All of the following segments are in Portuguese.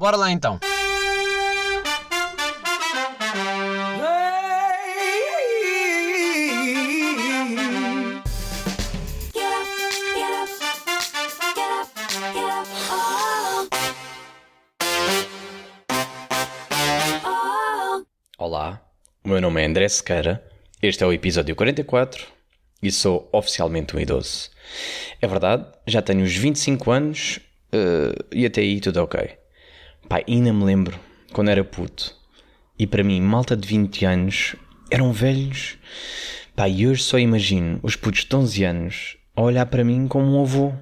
Bora lá então. Olá, o meu nome é André Sequeira, este é o episódio 44 e sou oficialmente um idoso. É verdade, já tenho os 25 anos uh, e até aí tudo ok. Pai, ainda me lembro quando era puto e para mim, malta de 20 anos eram velhos. Pai, e hoje só imagino os putos de 11 anos a olhar para mim como um avô.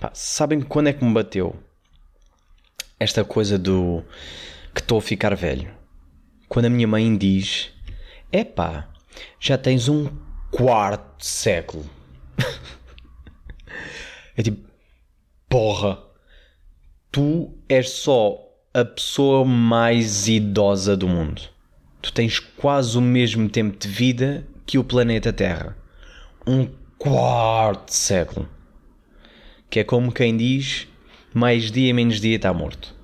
Pá, sabem quando é que me bateu esta coisa do que estou a ficar velho? Quando a minha mãe diz: Epá, já tens um quarto século. é tipo, porra, tu és só a pessoa mais idosa do mundo. Tu tens quase o mesmo tempo de vida que o planeta Terra. Um quarto de século. Que é como quem diz: mais dia menos dia está morto.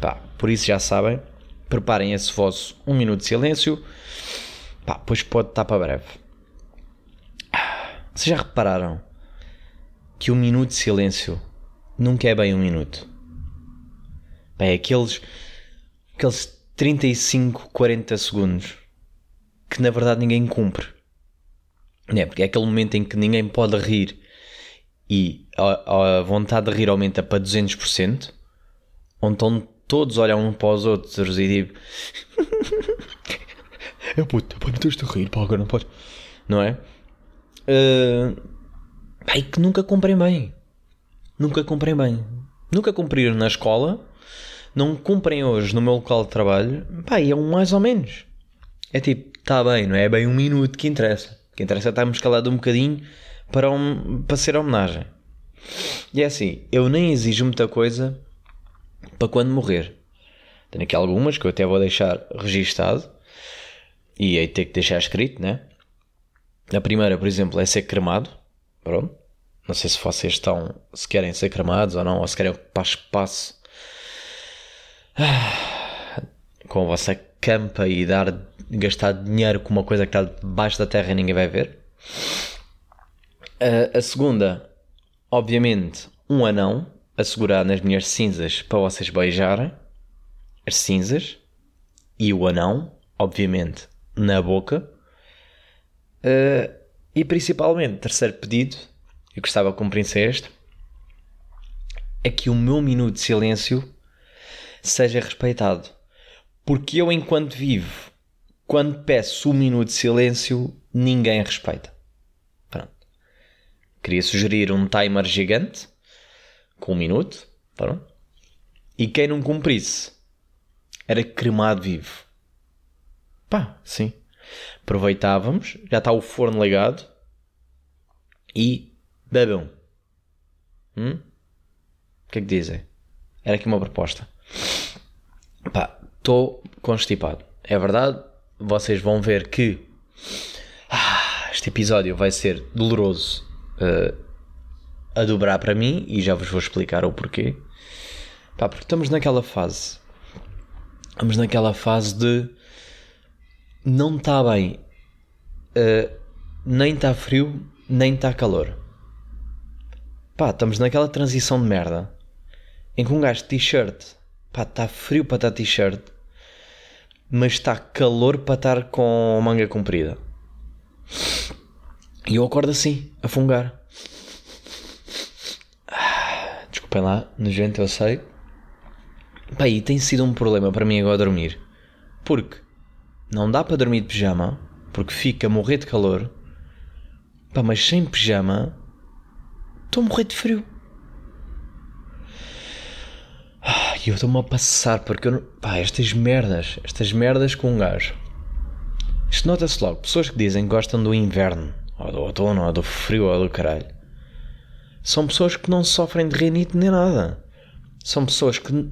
Pá, por isso já sabem, preparem esse vosso um minuto de silêncio. Pá, pois pode estar para breve. Vocês já repararam que um minuto de silêncio nunca é bem um minuto? Pá, é aqueles, aqueles 35, 40 segundos que na verdade ninguém cumpre. É, porque é aquele momento em que ninguém pode rir e a, a vontade de rir aumenta para 200%, onde estão todos a olhar um para os outros e tipo. é puto, pá, não tens de rir, pá, agora não podes. Não é? Uh, pá, e que nunca comprei bem. Nunca comprei bem. Nunca cumpriram na escola, não cumprem hoje no meu local de trabalho, pá, e é um mais ou menos. É tipo, está bem, não é bem um minuto que interessa. O que interessa é estarmos calados um bocadinho para, um, para ser homenagem. E é assim, eu nem exijo muita coisa para quando morrer. Tenho aqui algumas que eu até vou deixar registado e aí ter que deixar escrito, né? A primeira, por exemplo, é ser cremado. Pronto. Não sei se vocês estão, se querem ser cremados ou não, ou se querem ocupar espaço com a vossa campa e dar, gastar dinheiro com uma coisa que está debaixo da terra e ninguém vai ver. A, a segunda, obviamente, um anão a segurar nas minhas cinzas para vocês beijarem as cinzas e o anão, obviamente, na boca. Uh, e principalmente, terceiro pedido, eu gostava que cumprisse este, é que o meu minuto de silêncio seja respeitado. Porque eu, enquanto vivo, quando peço um minuto de silêncio, ninguém respeita. Pronto. Queria sugerir um timer gigante, com um minuto, pronto. E quem não cumprisse, era cremado vivo. Pá, sim. Aproveitávamos, já está o forno ligado e bebam. Hum? O que é que dizem? Era aqui uma proposta. Pá, estou constipado. É verdade, vocês vão ver que ah, este episódio vai ser doloroso uh, a dobrar para mim e já vos vou explicar o porquê. Pá, porque estamos naquela fase. Estamos naquela fase de não está bem, uh, nem está frio, nem está calor. Pá, estamos naquela transição de merda em que um gajo de t-shirt, pá, está frio para estar t-shirt, mas está calor para estar com manga comprida. E eu acordo assim, a fungar. Ah, desculpem lá, nojento eu sei. Pá, e tem sido um problema para mim agora dormir. Porque não dá para dormir de pijama, porque fica a morrer de calor. Pá, mas sem pijama, estou a morrer de frio. E eu estou-me a passar porque eu não... Pá, estas merdas, estas merdas com um gajo. Isto nota-se logo. Pessoas que dizem que gostam do inverno, ou do outono, ou do frio, ou do caralho. São pessoas que não sofrem de rinite nem nada. São pessoas que,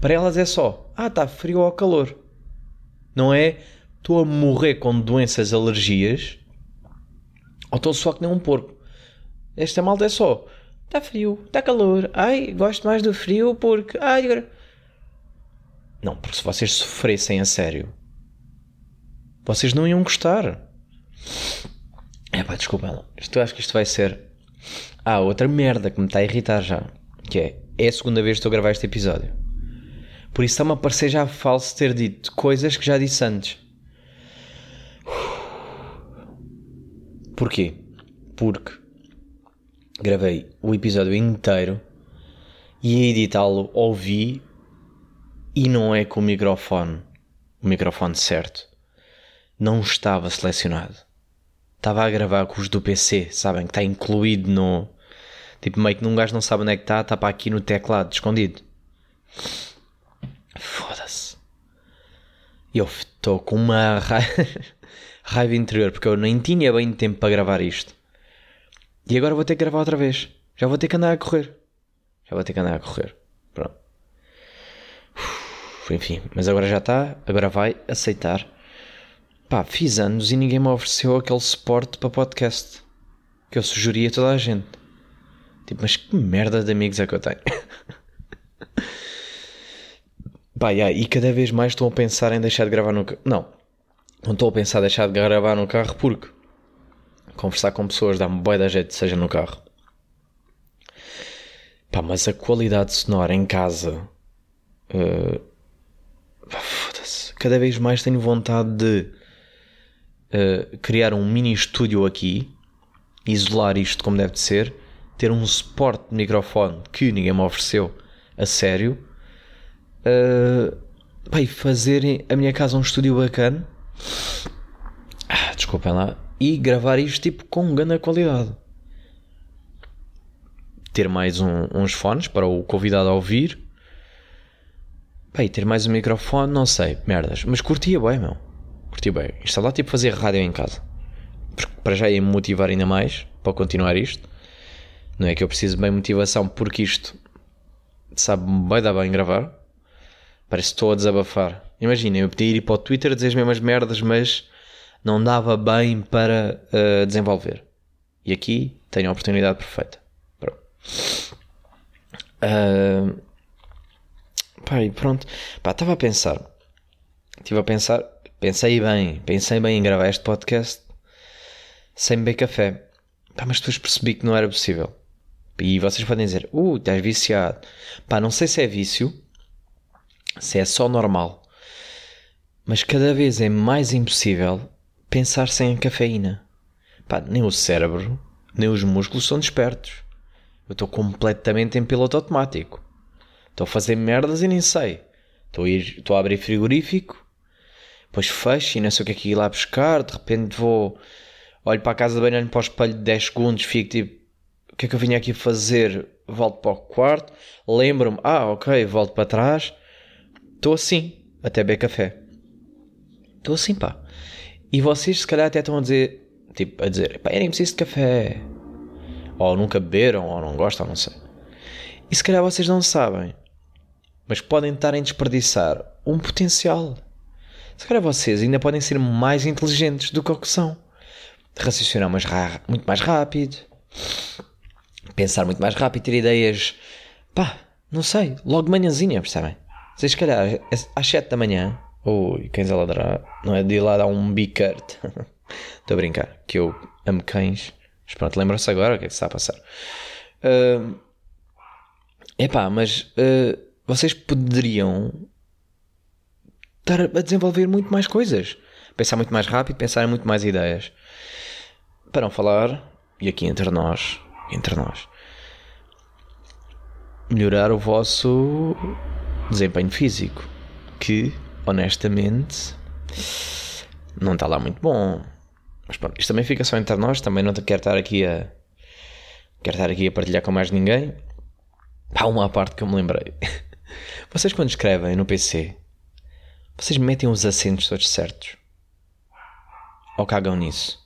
para elas é só, ah, está frio ou calor. Não é, estou a morrer com doenças, alergias, ou estou só que nem um porco. Esta malta é só, Está frio, está calor. Ai, gosto mais do frio porque. Ai, agora. Não, porque se vocês sofressem a sério, vocês não iam gostar. É pá, desculpa, lá. Isto, acho que isto vai ser. Ah, outra merda que me está a irritar já. Que é. É a segunda vez que estou a gravar este episódio. Por isso está-me a parecer já falso ter dito coisas que já disse antes. Porquê? Porque gravei o episódio inteiro e a editá-lo ouvi e não é com o microfone, o microfone certo. Não estava selecionado. Estava a gravar com os do PC, sabem? Que está incluído no. Tipo, meio que num gajo não sabe onde é que está, está para aqui no teclado, escondido. Foda-se. Eu estou com uma raiva, raiva interior porque eu nem tinha bem tempo para gravar isto. E agora vou ter que gravar outra vez. Já vou ter que andar a correr. Já vou ter que andar a correr. Pronto. Uf, enfim, mas agora já está. Agora vai aceitar. Pá, fiz anos e ninguém me ofereceu aquele suporte para podcast que eu sugeria a toda a gente. Tipo, mas que merda de amigos é que eu tenho? Pá, yeah, e cada vez mais estou a pensar em deixar de gravar no carro. Não, não estou a pensar em deixar de gravar no carro porque conversar com pessoas dá-me boa da jeito, seja no carro. Pá, mas a qualidade sonora em casa. Uh, Foda-se. Cada vez mais tenho vontade de uh, criar um mini estúdio aqui, isolar isto como deve de ser, ter um suporte de microfone que ninguém me ofereceu a sério uh, pá, e fazer a minha casa um estúdio bacana. Ah, desculpem lá. E gravar isto tipo com grande qualidade. Ter mais um, uns fones para o convidado a ouvir. E ter mais um microfone, não sei, merdas. Mas curtia bem, meu. Curtia bem. Instalar tipo fazer rádio em casa. Porque para já ia me motivar ainda mais para continuar isto. Não é que eu preciso bem motivação porque isto sabe vai dar bem gravar. Parece que estou a desabafar. Imaginem, eu podia ir para o Twitter dizer as mesmas merdas, mas não dava bem para uh, desenvolver. E aqui tenho a oportunidade perfeita. Pronto. Uh, pá, e pronto. Pá, estava a pensar. Estive a pensar. Pensei bem. Pensei bem em gravar este podcast sem beber café. Pá, mas depois percebi que não era possível. E vocês podem dizer, uh, estás viciado. Pá, não sei se é vício se é só normal. Mas cada vez é mais impossível pensar sem cafeína. Pá, nem o cérebro, nem os músculos são despertos. Eu estou completamente em piloto automático. Estou a fazer merdas e nem sei. Estou a, estou a abrir frigorífico, depois fecho e não sei o que é que ir lá buscar. De repente vou, olho para a casa de banho, olho para o espelho de 10 segundos, fico tipo, o que é que eu vim aqui fazer? Volto para o quarto, lembro-me, ah, ok, volto para trás Estou assim, até beber café. Estou assim, pá. E vocês se calhar até estão a dizer, tipo, a dizer, pá, eu nem preciso de café. Ou nunca beberam, ou não gostam, não sei. E se calhar vocês não sabem. Mas podem estar a desperdiçar um potencial. Se calhar vocês ainda podem ser mais inteligentes do que o que são. Raciocinar mais muito mais rápido. Pensar muito mais rápido, ter ideias. Pá, não sei, logo de manhãzinha, percebem? Vocês, se calhar, às 7 da manhã, ui, cães a ladrar, não é de lá dar um bicart. Estou a brincar, que eu amo cães. Mas pronto, lembram-se agora o que é que está a passar. Uh, epá, mas uh, vocês poderiam estar a desenvolver muito mais coisas. Pensar muito mais rápido, pensar em muito mais ideias. Para não falar, e aqui entre nós, entre nós, melhorar o vosso desempenho físico, que honestamente não está lá muito bom. Mas pronto, isto também fica só entre nós, também não quero estar aqui a quero estar aqui a partilhar com mais ninguém. Há uma parte que eu me lembrei. Vocês quando escrevem no PC, vocês metem os acentos todos certos? Ou cagam nisso?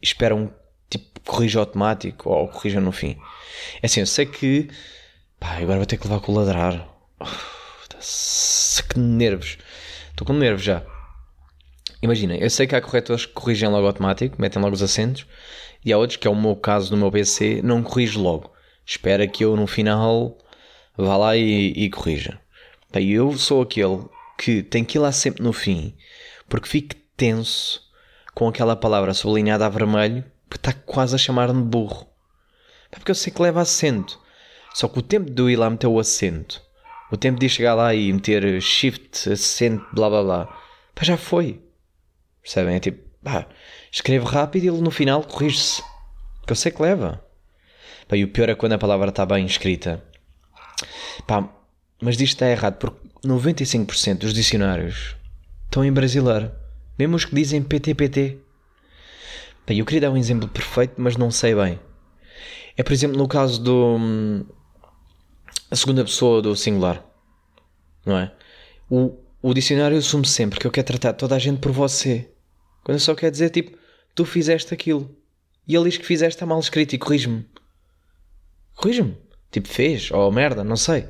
E esperam tipo corrija automático ou corrija no fim. É assim, eu sei que pá, agora vou ter que levar com o ladrar. Que nervos. Estou com nervos já. Imagina, eu sei que há corretores que corrigem logo automático, metem logo os acentos, e há outros, que é o meu caso no meu PC, não corrige logo. espera que eu no final vá lá e, e corrija. Pá, eu sou aquele que tem que ir lá sempre no fim, porque fico tenso com aquela palavra sublinhada a vermelho, que está quase a chamar-me burro. Porque eu sei que leva acento. Só que o tempo de eu ir lá meter o acento, o tempo de chegar lá e meter shift, acento, blá blá blá, pá, já foi. Percebem? É tipo, pá, escrevo rápido e ele no final corrige-se. Que eu sei que leva. Pá, e o pior é quando a palavra está bem escrita. Pá, mas disto está errado porque 95% dos dicionários estão em brasileiro. Mesmo os que dizem PTPT. Pá, eu queria dar um exemplo perfeito, mas não sei bem. É, por exemplo, no caso do. A segunda pessoa do singular. Não é? O, o dicionário assume sempre que eu quero tratar toda a gente por você. Quando eu só quero dizer, tipo, tu fizeste aquilo. E ele diz que fizeste está mal escrito e corrige-me. Corrige-me. Tipo, fez. Ou merda, não sei.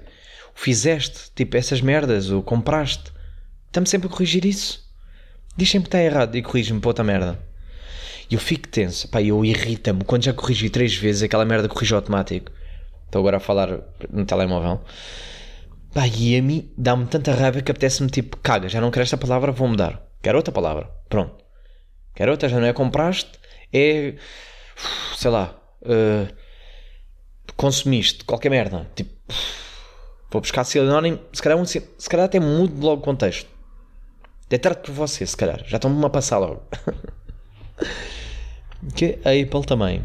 O fizeste. Tipo, essas merdas. O compraste. Estamos sempre a corrigir isso. Diz sempre que está errado e corrige-me outra merda. E eu fico tenso. Pá, eu irrita-me. Quando já corrigi três vezes, aquela merda corrige automático. Estou agora a falar no telemóvel. Pá, e a mim dá-me tanta raiva que apetece-me tipo, caga, já não quero esta palavra, vou mudar. Quero outra palavra. Pronto. Quero outra, já não é compraste, é. sei lá. Uh, consumiste, qualquer merda. Tipo, vou buscar sinónimo, se calhar, um, se calhar até mudo logo o contexto. Até trato por você, se calhar. Já estão-me a passar logo. que a Apple também.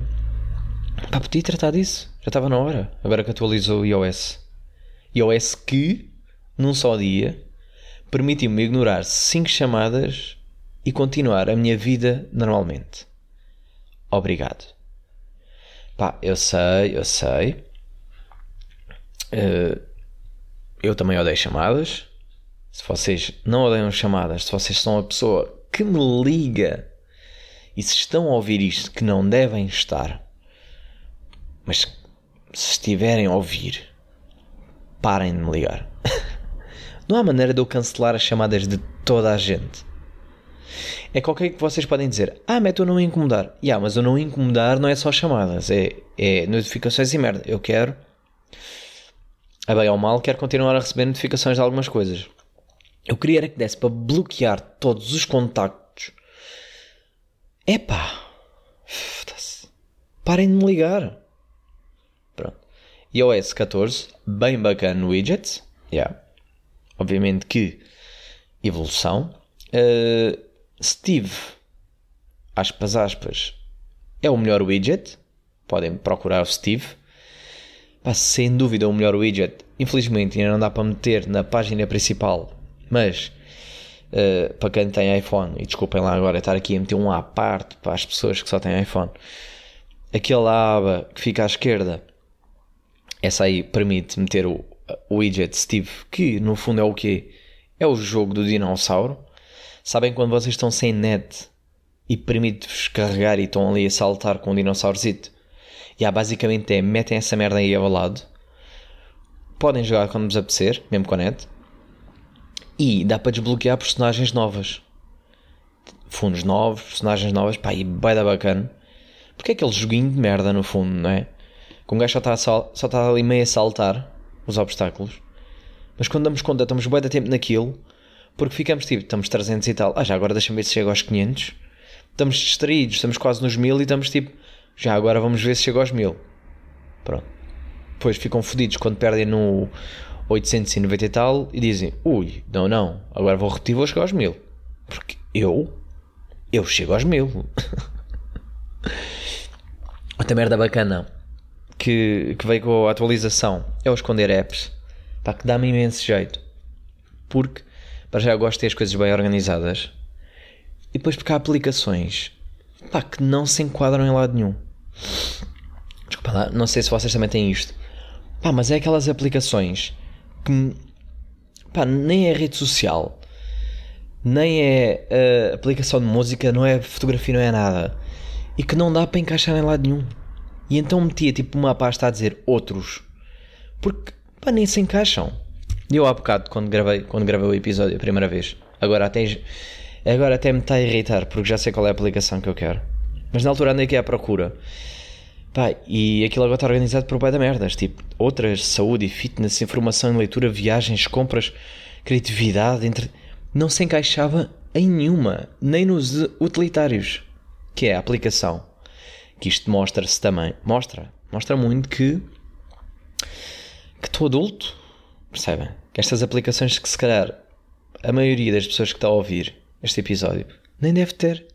Pá, podia tratar disso. Já estava na hora. Agora que atualizou o iOS iOS que, num só dia, permitiu-me ignorar 5 chamadas e continuar a minha vida normalmente. Obrigado. Pá, eu sei, eu sei. Uh, eu também odeio chamadas. Se vocês não odeiam chamadas, se vocês são a pessoa que me liga e se estão a ouvir isto que não devem estar, mas se estiverem a ouvir, parem de me ligar. não há maneira de eu cancelar as chamadas de toda a gente. É qualquer que vocês podem dizer, ah, mas eu não incomodar. Yeah, mas eu não incomodar não é só chamadas, é, é notificações e merda. Eu quero, a bem ou mal, quero continuar a receber notificações de algumas coisas. Eu queria era que desse para bloquear todos os contactos. Epá, parem de me ligar iOS 14, bem bacana no widgets. Yeah. Obviamente que evolução. Uh, Steve, aspas, aspas, é o melhor widget. Podem procurar o Steve. Sem dúvida o melhor widget. Infelizmente ainda não dá para meter na página principal. Mas uh, para quem tem iPhone, e desculpem lá agora estar aqui a meter um à parte para as pessoas que só têm iPhone. Aquela aba que fica à esquerda essa aí permite meter o, o widget Steve, que no fundo é o quê? É o jogo do dinossauro. Sabem quando vocês estão sem net e permite-vos carregar e estão ali a saltar com um dinossaurzito? E há basicamente é, metem essa merda aí ao lado. Podem jogar quando vos apetecer, mesmo com a net. E dá para desbloquear personagens novas. Fundos novos, personagens novas, pá, e vai dar bacana. Porque é aquele joguinho de merda no fundo, não é? Que um gajo só está, só, está ali meio a saltar os obstáculos, mas quando damos conta estamos bem de tempo naquilo, porque ficamos tipo, estamos 300 e tal, ah já agora deixa-me ver se chega aos 500, estamos distraídos, estamos quase nos 1000 e estamos tipo, já agora vamos ver se chega aos 1000. Pronto. Depois ficam fodidos quando perdem no 890 e tal e dizem, ui, não, não, agora vou repetir, vou chegar aos 1000. Porque eu, eu chego aos 1000. Outra merda bacana que, que veio com a atualização é o esconder apps. Pá, que dá-me imenso jeito. Porque, para já, eu gosto de ter as coisas bem organizadas. E depois porque há aplicações pá, que não se enquadram em lado nenhum. Desculpa lá, não sei se vocês também têm isto. Pá, mas é aquelas aplicações que pá, nem é rede social, nem é uh, aplicação de música, não é fotografia, não é nada. E que não dá para encaixar em lado nenhum. E então metia tipo uma pasta a dizer outros. Porque pá, nem se encaixam. Eu há bocado, quando gravei, quando gravei o episódio a primeira vez, agora até, agora até me está a irritar, porque já sei qual é a aplicação que eu quero. Mas na altura andei aqui à procura. Pá, e aquilo agora está organizado por pai da merdas. Tipo, outras, saúde e fitness, informação e leitura, viagens, compras, criatividade, entre... não se encaixava em nenhuma, nem nos utilitários, que é a aplicação. Que isto mostra-se também, mostra, mostra muito que que estou adulto, percebem? Que estas aplicações que se calhar a maioria das pessoas que está a ouvir este episódio nem deve ter.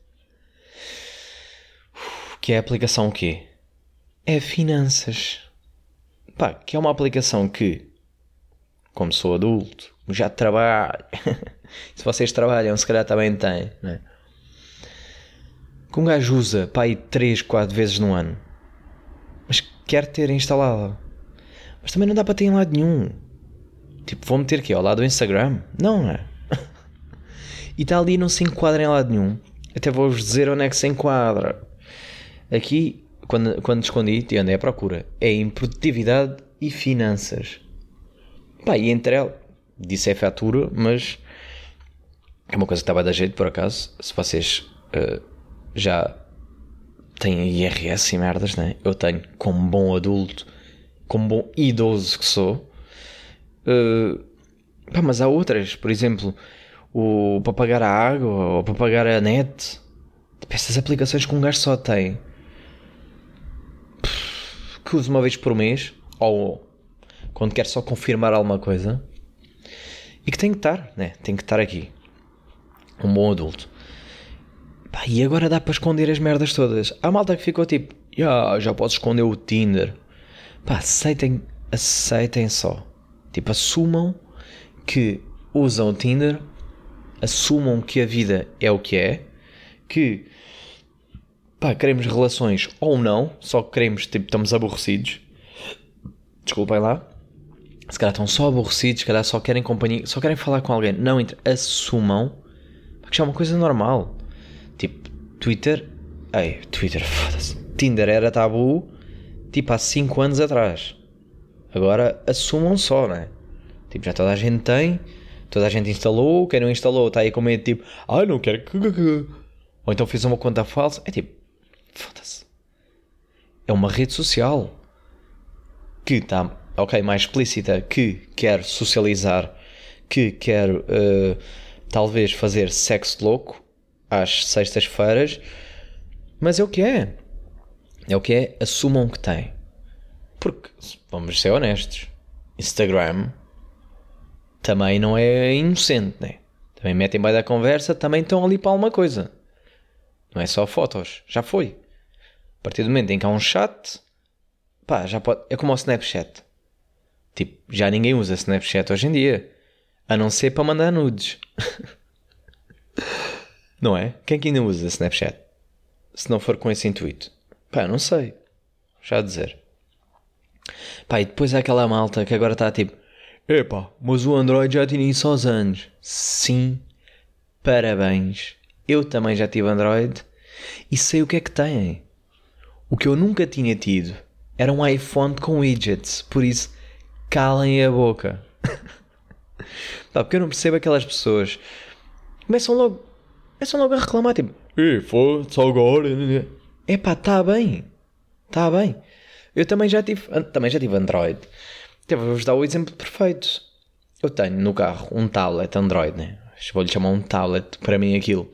Que é a aplicação o quê? É finanças. Pá, que é uma aplicação que, como sou adulto, já trabalho, se vocês trabalham, se calhar também têm, né? Que um gajo usa, pá, aí 3, 4 vezes no ano, mas quer ter instalada. Mas também não dá para ter em lado nenhum. Tipo, vou meter aqui ao lado do Instagram? Não, não é? e está ali não se enquadra em lado nenhum. Até vou-vos dizer onde é que se enquadra. Aqui, quando, quando escondi, e andei à procura, é em produtividade e finanças. Pá, e entre elas, disse é fatura, mas é uma coisa que estava a dar jeito por acaso. Se vocês uh, já têm IRS e merdas, né? Eu tenho, como bom adulto, como bom idoso que sou. Uh, pá, mas há outras, por exemplo, o, para pagar a água ou para pagar a net. Tipo, essas aplicações que um gajo só tem que uso uma vez por mês ou quando quer só confirmar alguma coisa e que tem que estar, né? Tem que estar aqui. Um bom adulto. Pá, e agora dá para esconder as merdas todas. Há malta que ficou tipo, yeah, já posso esconder o Tinder. Pá, aceitem, aceitem só. Tipo, assumam que usam o Tinder, assumam que a vida é o que é, que pá, queremos relações ou não, só queremos, tipo, estamos aborrecidos. Desculpem lá. Se calhar estão só aborrecidos, se calhar só querem companhia, só querem falar com alguém. Não, assumam, porque já é uma coisa normal. Tipo, Twitter, ei, Twitter, foda-se. Tinder era tabu, tipo, há 5 anos atrás. Agora assumam só, né? Tipo, já toda a gente tem, toda a gente instalou, quem não instalou está aí com medo, tipo, ah, não quero que. Ou então fiz uma conta falsa. É tipo, foda-se. É uma rede social que está ok, mais explícita, que quer socializar, que quer uh, talvez fazer sexo louco às sextas-feiras, mas é o que é. É o que é, assumam que tem. Porque, vamos ser honestos, Instagram também não é inocente, né? Também metem bem da conversa, também estão ali para alguma coisa. Não é só fotos, já foi. A partir do momento em que há um chat, pá, já pode. É como o Snapchat. Tipo, já ninguém usa Snapchat hoje em dia. A não ser para mandar nudes. não é? Quem é que ainda usa Snapchat? Se não for com esse intuito. Pá, não sei. Já a dizer. Pá, e depois há aquela malta que agora está tipo. Epá, mas o Android já tinha isso aos anos. Sim. Parabéns. Eu também já tive Android e sei o que é que têm. O que eu nunca tinha tido era um iPhone com widgets. Por isso, calem a boca. Pá, porque eu não percebo aquelas pessoas. Começam logo, começam logo a reclamar, tipo, e foda-se agora. É pá, está bem, está bem. Eu também já tive, também já tive Android. Então, vou-vos dar o exemplo perfeito. Eu tenho no carro um tablet Android, né? Vou-lhe chamar um tablet, para mim aquilo.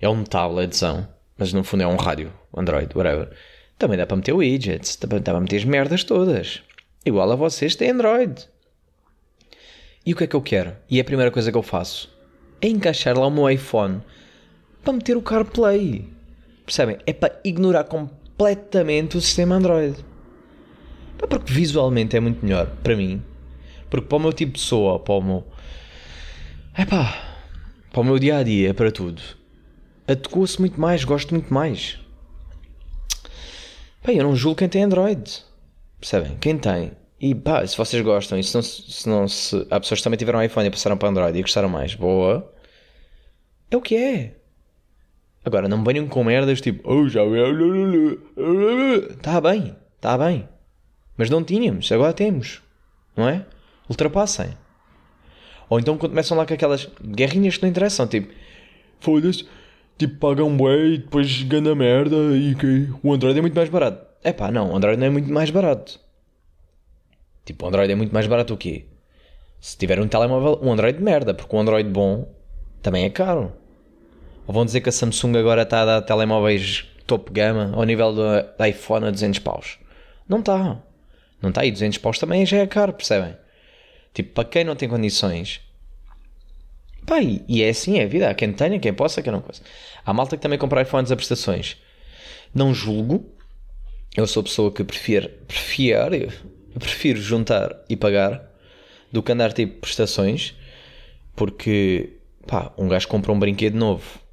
É um tabletzão, mas no fundo é um rádio, Android, whatever. Também dá para meter widgets, também dá para meter as merdas todas. Igual a vocês têm Android. E o que é que eu quero? E é a primeira coisa que eu faço é encaixar lá o meu iPhone para meter o CarPlay. Percebem? É para ignorar completamente o sistema Android. Porque visualmente é muito melhor para mim. Porque para o meu tipo de pessoa, para o meu. É. Para o meu dia a dia, para tudo. Adequa-se muito mais, gosto muito mais. Pá, eu não julgo quem tem Android. Percebem? Quem tem. E pá, se vocês gostam, e se não se, não se há pessoas que também tiveram iPhone e passaram para Android e gostaram mais, boa. É o que é. Agora, não venham com merdas tipo, oh, já Está bem, está bem. Mas não tínhamos, agora temos. Não é? Ultrapassem. Ou então quando começam lá com aquelas guerrinhas que não interessam, tipo, foda-se, tipo, pagam bué e depois ganha merda e que o Android é muito mais barato. É pá, não, o Android não é muito mais barato. Tipo, o Android é muito mais barato o quê? Se tiver um telemóvel, um Android de merda, porque o Android bom também é caro. Ou vão dizer que a Samsung agora está a dar telemóveis topo gama ao nível do, iPhone a 200 paus. Não está. Não está aí, 200 paus também já é caro, percebem? Tipo, para quem não tem condições. Pá, e é assim, é a vida. Há quem tenha, quem possa, quem não possa. Há malta que também compra iPhones a prestações. Não julgo. Eu sou a pessoa que eu prefiro juntar e pagar do que andar tipo prestações. Porque, pá, um gajo compra um brinquedo novo.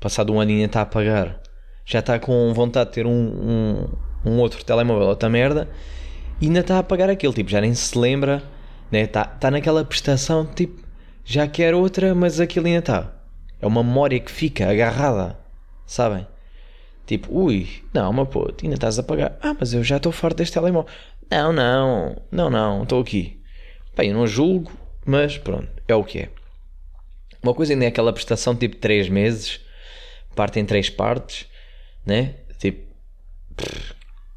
Passado um aninho está a pagar. Já está com vontade de ter um, um, um outro telemóvel, outra merda. E ainda está a pagar aquele. Tipo, já nem se lembra né? Está tá naquela prestação, tipo, já quer outra, mas aquilo ainda está. É uma memória que fica agarrada, sabem? Tipo, ui, não, mas pô, ainda estás a pagar. Ah, mas eu já estou farto deste telemóvel. Não, não, não, não, estou aqui. Bem, eu não julgo, mas pronto, é o que é. Uma coisa ainda é aquela prestação tipo 3 meses, parte em 3 partes, né? Tipo,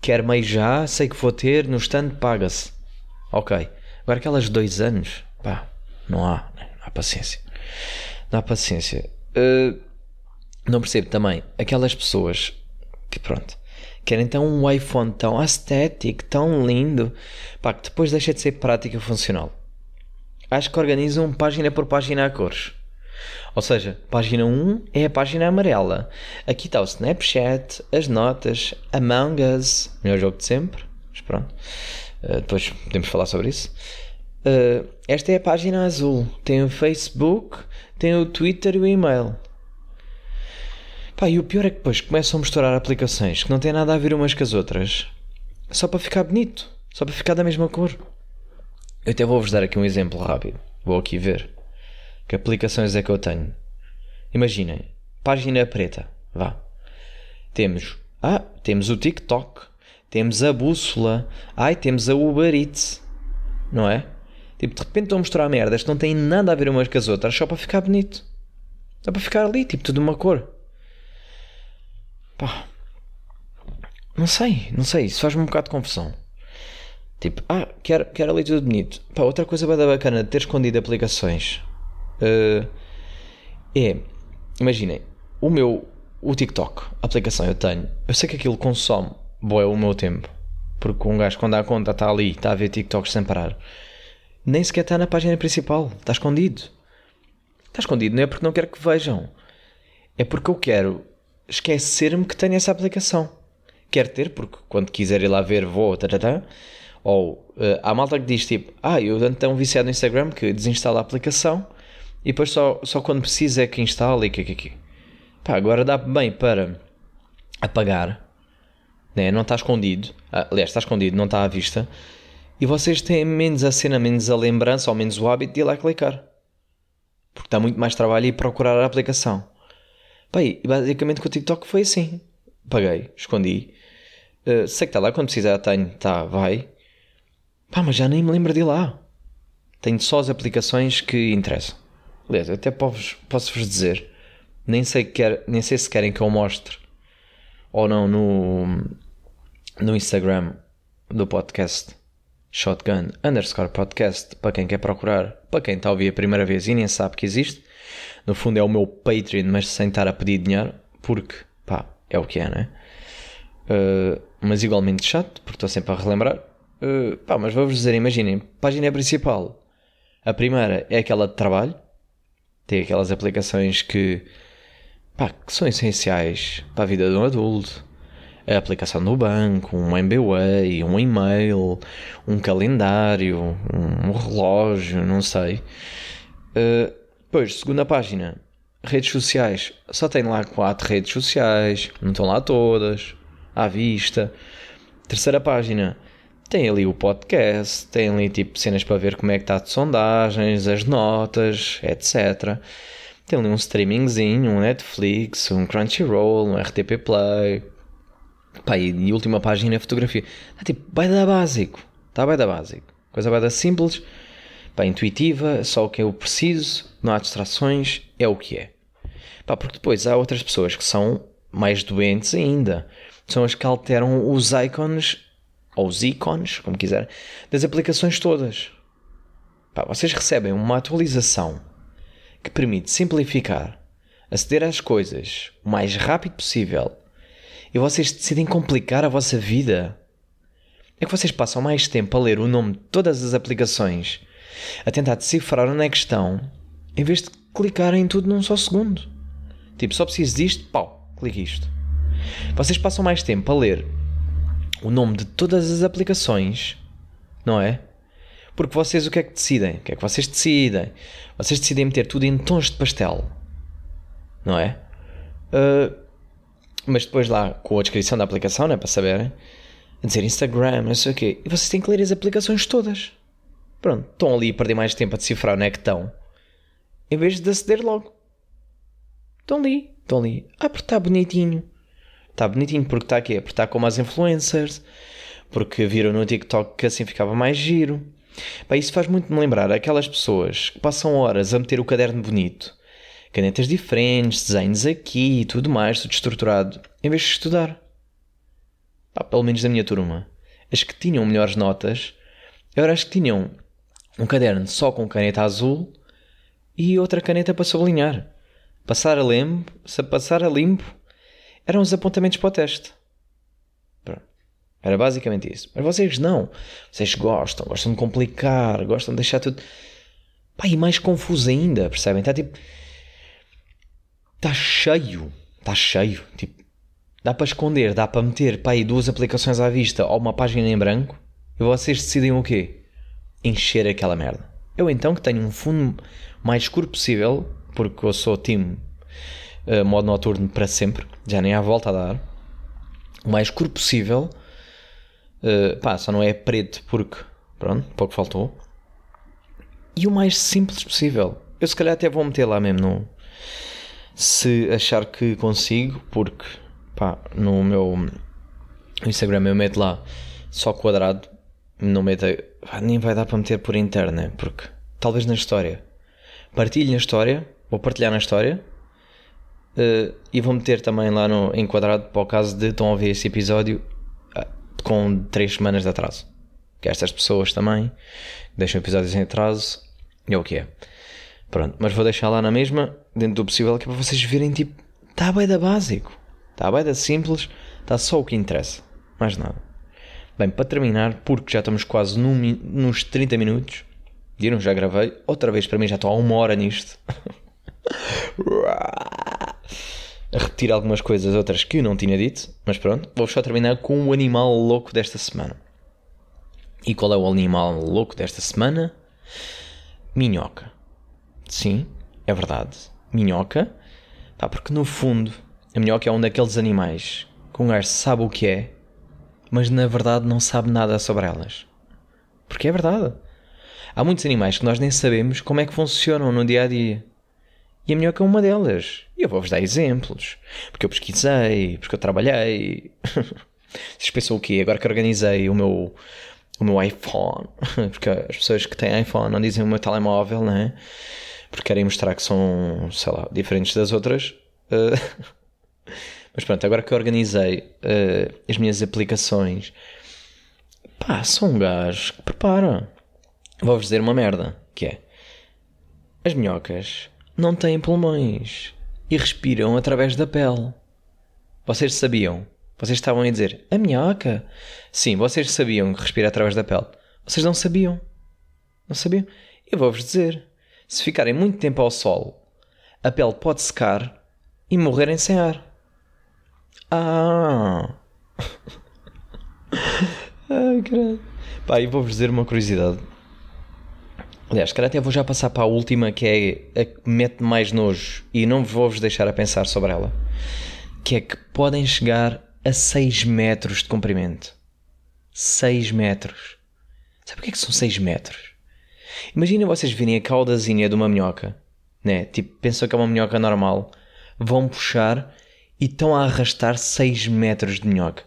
quer meio já, sei que vou ter, no stand paga-se. Ok. Agora aquelas dois anos, pá, não há, não há paciência. Não há paciência. Uh, não percebo também aquelas pessoas que, pronto, querem ter um iPhone tão estético, tão lindo, pá, que depois deixa de ser prática funcional. Acho que organizam página por página a cores. Ou seja, página 1 é a página amarela. Aqui está o Snapchat, as notas, Among Us, melhor jogo de sempre. Mas pronto. Uh, depois podemos falar sobre isso. Uh, esta é a página azul. Tem o Facebook, tem o Twitter e o e-mail. Pá, e o pior é que depois começam a misturar aplicações que não têm nada a ver umas com as outras. Só para ficar bonito. Só para ficar da mesma cor. Eu até vou-vos dar aqui um exemplo rápido. Vou aqui ver. Que aplicações é que eu tenho? Imaginem. Página preta. Vá. Temos. Ah, temos o TikTok temos a bússola, ai, temos a Uber Eats, não é? Tipo, de repente estão a mostrar merdas que não têm nada a ver umas com as outras só para ficar bonito. Só para ficar ali, tipo, tudo uma cor. Pá. Não sei, não sei, isso faz-me um bocado de confusão. Tipo, ah, quero, quero ali tudo bonito. Pá, outra coisa bem bacana de ter escondido aplicações uh, é, imaginem, o meu, o TikTok, a aplicação eu tenho, eu sei que aquilo consome boé o meu tempo. Porque um gajo, quando dá conta, está ali, está a ver TikToks sem parar. Nem sequer está na página principal, está escondido. Está escondido, não é porque não quero que vejam. É porque eu quero esquecer-me que tenho essa aplicação. Quero ter, porque quando quiser ir lá ver, vou, tá, tá, tá. Ou uh, há malta que diz tipo, ah, eu ando tão viciado no Instagram que desinstalo a aplicação e depois só, só quando precisa é que instala e que, que, que. Pá, agora dá bem para apagar né? não está escondido. Ah, aliás, está escondido, não está à vista. E vocês têm menos a cena, menos a lembrança ou menos o hábito de ir lá clicar. Porque está muito mais trabalho e procurar a aplicação. Bem, basicamente com o TikTok foi assim. Paguei, escondi. Uh, sei que está lá, quando precisar tenho, tá, vai. Pá, mas já nem me lembro de ir lá. Tenho só as aplicações que interessam. Aliás, até posso-vos dizer, nem sei, quer, nem sei se querem que eu mostre ou não no, no Instagram do podcast Shotgun underscore podcast para quem quer procurar, para quem está a ouvir a primeira vez e nem sabe que existe. No fundo é o meu Patreon, mas sem estar a pedir dinheiro, porque pá, é o que é, né? Uh, mas igualmente chato, porque estou sempre a relembrar. Uh, pá, mas vou-vos dizer, imaginem, página principal. A primeira é aquela de trabalho, tem aquelas aplicações que pá, que são essenciais para a vida de um adulto. A aplicação do banco, um MBWay, um e-mail, um calendário, um relógio, não sei. Uh, depois, segunda página, redes sociais. Só tem lá quatro redes sociais, não estão lá todas, à vista. Terceira página, tem ali o podcast, tem ali tipo cenas para ver como é que está de sondagens, as notas, etc. Tem ali um streamingzinho, um Netflix, um Crunchyroll, um RTP Play. Pá, e, e última página é fotografia. Está tipo, vai dar básico. Está vai dar básico. Coisa vai dar simples, pá, intuitiva, só o que eu preciso, não há distrações, é o que é. Pá, porque depois há outras pessoas que são mais doentes ainda. são as que alteram os icons, ou os ícones, como quiser, das aplicações todas. Pá, vocês recebem uma atualização que permite simplificar, aceder às coisas o mais rápido possível e vocês decidem complicar a vossa vida. É que vocês passam mais tempo a ler o nome de todas as aplicações, a tentar decifrar onde é que estão, em vez de clicar em tudo num só segundo. Tipo, só preciso disto, pau, clique isto. Vocês passam mais tempo a ler o nome de todas as aplicações, não é? Porque vocês o que é que decidem? O que é que vocês decidem? Vocês decidem meter tudo em tons de pastel, não é? Uh, mas depois lá com a descrição da aplicação, né, para saberem, a dizer Instagram, não sei o quê, e vocês têm que ler as aplicações todas. Pronto, estão ali a perder mais tempo a decifrar onde é que estão, em vez de aceder logo. Estão ali, estão ali. Ah, porque está bonitinho. Está bonitinho porque está aqui, porque está como as influencers, porque viram no TikTok que assim ficava mais giro. Isso faz muito me lembrar aquelas pessoas que passam horas a meter o caderno bonito, canetas diferentes, desenhos aqui e tudo mais, tudo estruturado, em vez de estudar. Pá, pelo menos da minha turma. As que tinham melhores notas eram as que tinham um caderno só com caneta azul e outra caneta para sublinhar. Passar a limpo, passar a limpo, eram os apontamentos para o teste. Era basicamente isso. Mas vocês não. Vocês gostam, gostam de complicar, gostam de deixar tudo. Pá, e mais confuso ainda, percebem? Está tipo. Está cheio. Está cheio. Tipo, dá para esconder, dá para meter pá, aí duas aplicações à vista ou uma página em branco e vocês decidem o quê? Encher aquela merda. Eu então que tenho um fundo mais escuro possível, porque eu sou time uh, modo noturno para sempre, já nem há volta a dar, o mais escuro possível Uh, pá, só não é preto porque, pronto, pouco faltou. E o mais simples possível. Eu se calhar até vou meter lá mesmo no. Se achar que consigo, porque, pá, no meu Instagram eu meto lá só quadrado, não meto. Pá, nem vai dar para meter por interna, porque talvez na história. Partilho na história, vou partilhar na história. Uh, e vou meter também lá no enquadrado para o caso de estão a ouvir esse episódio com 3 semanas de atraso. Que estas pessoas também deixam episódios em atraso, é o que é. Pronto, mas vou deixar lá na mesma, dentro do possível, que é para vocês verem, tipo, está bem da básico, está bem da simples, está só o que interessa, mais nada. Bem, para terminar, porque já estamos quase nos 30 minutos, viram, já gravei, outra vez para mim já estou há uma hora nisto. a repetir algumas coisas, outras que eu não tinha dito, mas pronto, vou só terminar com o animal louco desta semana. E qual é o animal louco desta semana? Minhoca. Sim, é verdade. Minhoca. Pá, porque no fundo, a minhoca é um daqueles animais que um gajo sabe o que é, mas na verdade não sabe nada sobre elas. Porque é verdade. Há muitos animais que nós nem sabemos como é que funcionam no dia a dia. E a minhoca é uma delas. E eu vou-vos dar exemplos. Porque eu pesquisei, porque eu trabalhei. Vocês pensam o quê? Agora que organizei o meu, o meu iPhone. Porque as pessoas que têm iPhone não dizem o meu telemóvel, não é? Porque querem mostrar que são, sei lá, diferentes das outras. Mas pronto, agora que organizei uh, as minhas aplicações, pá, sou um gajo que prepara. Vou-vos dizer uma merda, que é... As minhocas não têm pulmões e respiram através da pele. Vocês sabiam? Vocês estavam a dizer a minhoca? Sim, vocês sabiam que respira através da pele. Vocês não sabiam. Não sabiam? Eu vou-vos dizer: se ficarem muito tempo ao sol, a pele pode secar e morrerem sem ar. Ah! Ai, caralho. Pá, e vou-vos dizer uma curiosidade. Aliás, calhar até vou já passar para a última, que é a que mete mais nojo e não vou-vos deixar a pensar sobre ela. Que é que podem chegar a 6 metros de comprimento. 6 metros. Sabe o que é que são 6 metros? Imagina vocês virem a caudazinha de uma minhoca, né? Tipo, pensam que é uma minhoca normal, vão puxar e estão a arrastar 6 metros de minhoca.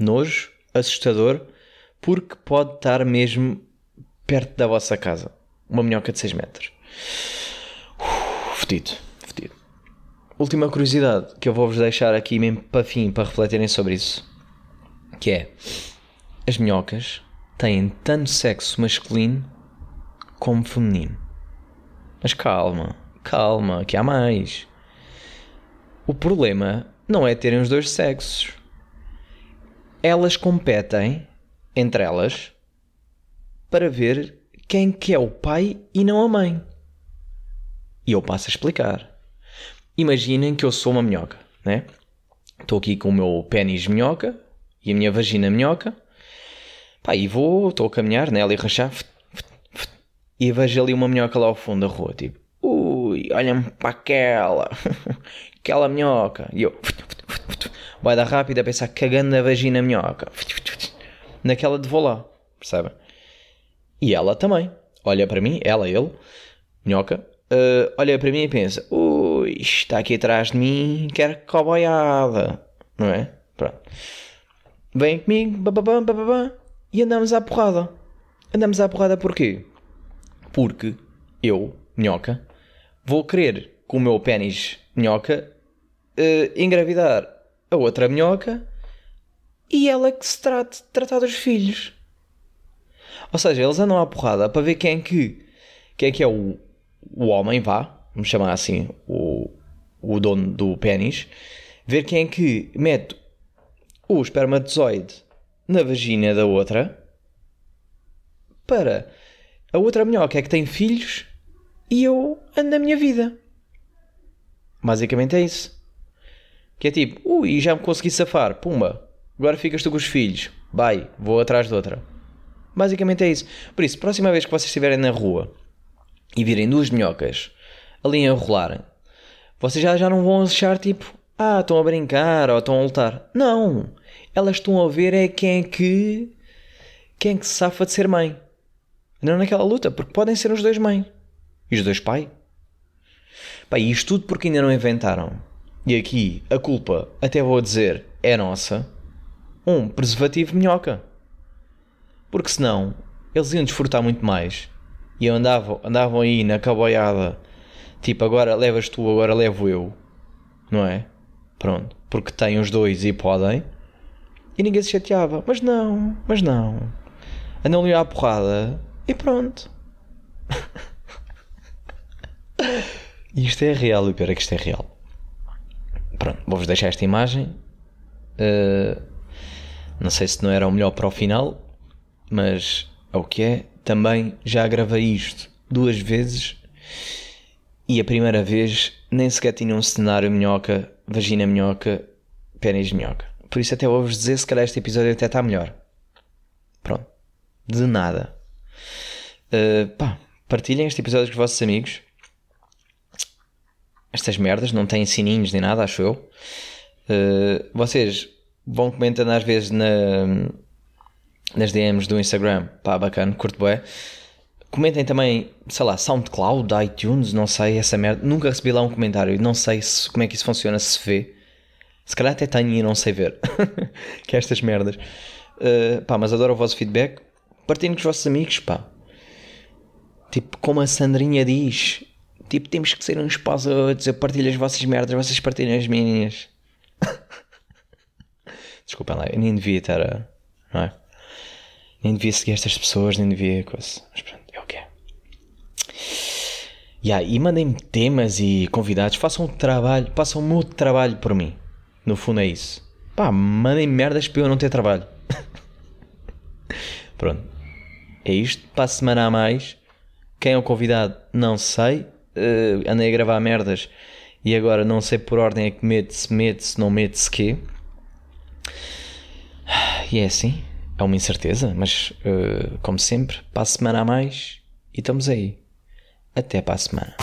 Nojo, assustador, porque pode estar mesmo perto da vossa casa. Uma minhoca de 6 metros. Uf, fedido, fedido. última curiosidade que eu vou-vos deixar aqui mesmo para fim, para refletirem sobre isso. Que é, as minhocas têm tanto sexo masculino como feminino. Mas calma, calma, que há mais. O problema não é terem os dois sexos. Elas competem entre elas para ver quem que é o pai e não a mãe. E eu passo a explicar. Imaginem que eu sou uma minhoca, né? Estou aqui com o meu pênis minhoca e a minha vagina minhoca. Pá, e vou, estou a caminhar nela e rachar. E vejo ali uma minhoca lá ao fundo da rua, tipo, ui, olha-me para aquela, aquela minhoca. E eu, vai dar rápido a pensar cagando na vagina minhoca. Naquela de vou lá, percebem? E ela também. Olha para mim, ela, ele, minhoca, uh, olha para mim e pensa: Ui, está aqui atrás de mim, quer coboiada, não é? Pronto. Vem comigo, bababam, bababam, e andamos à porrada. Andamos à porrada porquê? Porque eu, minhoca, vou querer com o meu pênis minhoca uh, engravidar a outra minhoca e ela que se trate de tratar dos filhos. Ou seja, eles andam à porrada para ver quem é que, quem é, que é o, o homem, vá, vamos chamar assim, o, o dono do pênis, ver quem é que mete o espermatozoide na vagina da outra para a outra minhoca é que tem filhos e eu ando na minha vida. Basicamente é isso. Que é tipo, ui, já me consegui safar, pumba, agora ficas tu com os filhos, vai, vou atrás de outra. Basicamente é isso. Por isso, próxima vez que vocês estiverem na rua e virem duas minhocas ali a enrolarem, vocês já, já não vão achar tipo, ah, estão a brincar ou estão a lutar. Não! Elas estão a ver é quem é que. quem é que se safa de ser mãe. Não naquela luta, porque podem ser os dois mãe e os dois pai. Pá, isto tudo porque ainda não inventaram. E aqui a culpa, até vou dizer, é nossa. Um preservativo minhoca. Porque senão eles iam desfrutar muito mais. E andavam, andavam aí na caboiada. Tipo, agora levas tu, agora levo eu. Não é? Pronto. Porque têm os dois e podem. E ninguém se chateava. Mas não, mas não. Andam ali à porrada e pronto. isto é real, o pior é que isto é real. Pronto, vou-vos deixar esta imagem. Uh, não sei se não era o melhor para o final, mas é o que é. Também já gravei isto duas vezes e a primeira vez nem sequer tinha um cenário minhoca, vagina minhoca, pênis minhoca. Por isso até vou-vos dizer se calhar este episódio até está melhor. Pronto. De nada. Uh, pá, partilhem este episódio com os vossos amigos. Estas merdas não têm sininhos nem nada, acho eu. Uh, vocês vão comentando às vezes na, nas DMs do Instagram. Pá, bacana, curto bem. Comentem também, sei lá, SoundCloud, iTunes, não sei, essa merda. Nunca recebi lá um comentário, não sei se, como é que isso funciona, se vê. Se calhar até tenho e não sei ver. que é estas merdas. Uh, pá, mas adoro o vosso feedback. Partilhem com os vossos amigos, pá. Tipo, como a Sandrinha diz. Tipo, temos que ser uns pós a dizer partilha as vossas merdas, vocês partilham as minhas. Desculpem lá, eu nem devia estar a. Não é? Nem devia seguir estas pessoas, nem devia coisa. Mas pronto, é o que é. Yeah, e mandem-me temas e convidados, façam um trabalho, façam muito trabalho por mim. No fundo é isso. Pá, mandem merdas para eu não ter trabalho. pronto. É isto. Para a semana a mais. Quem é o convidado, não sei. Uh, andei a gravar merdas e agora não sei por ordem é que mete-se, mete-se, não mete-se quê. E é assim é uma incerteza, mas uh, como sempre, para a semana a mais e estamos aí. Até para a semana.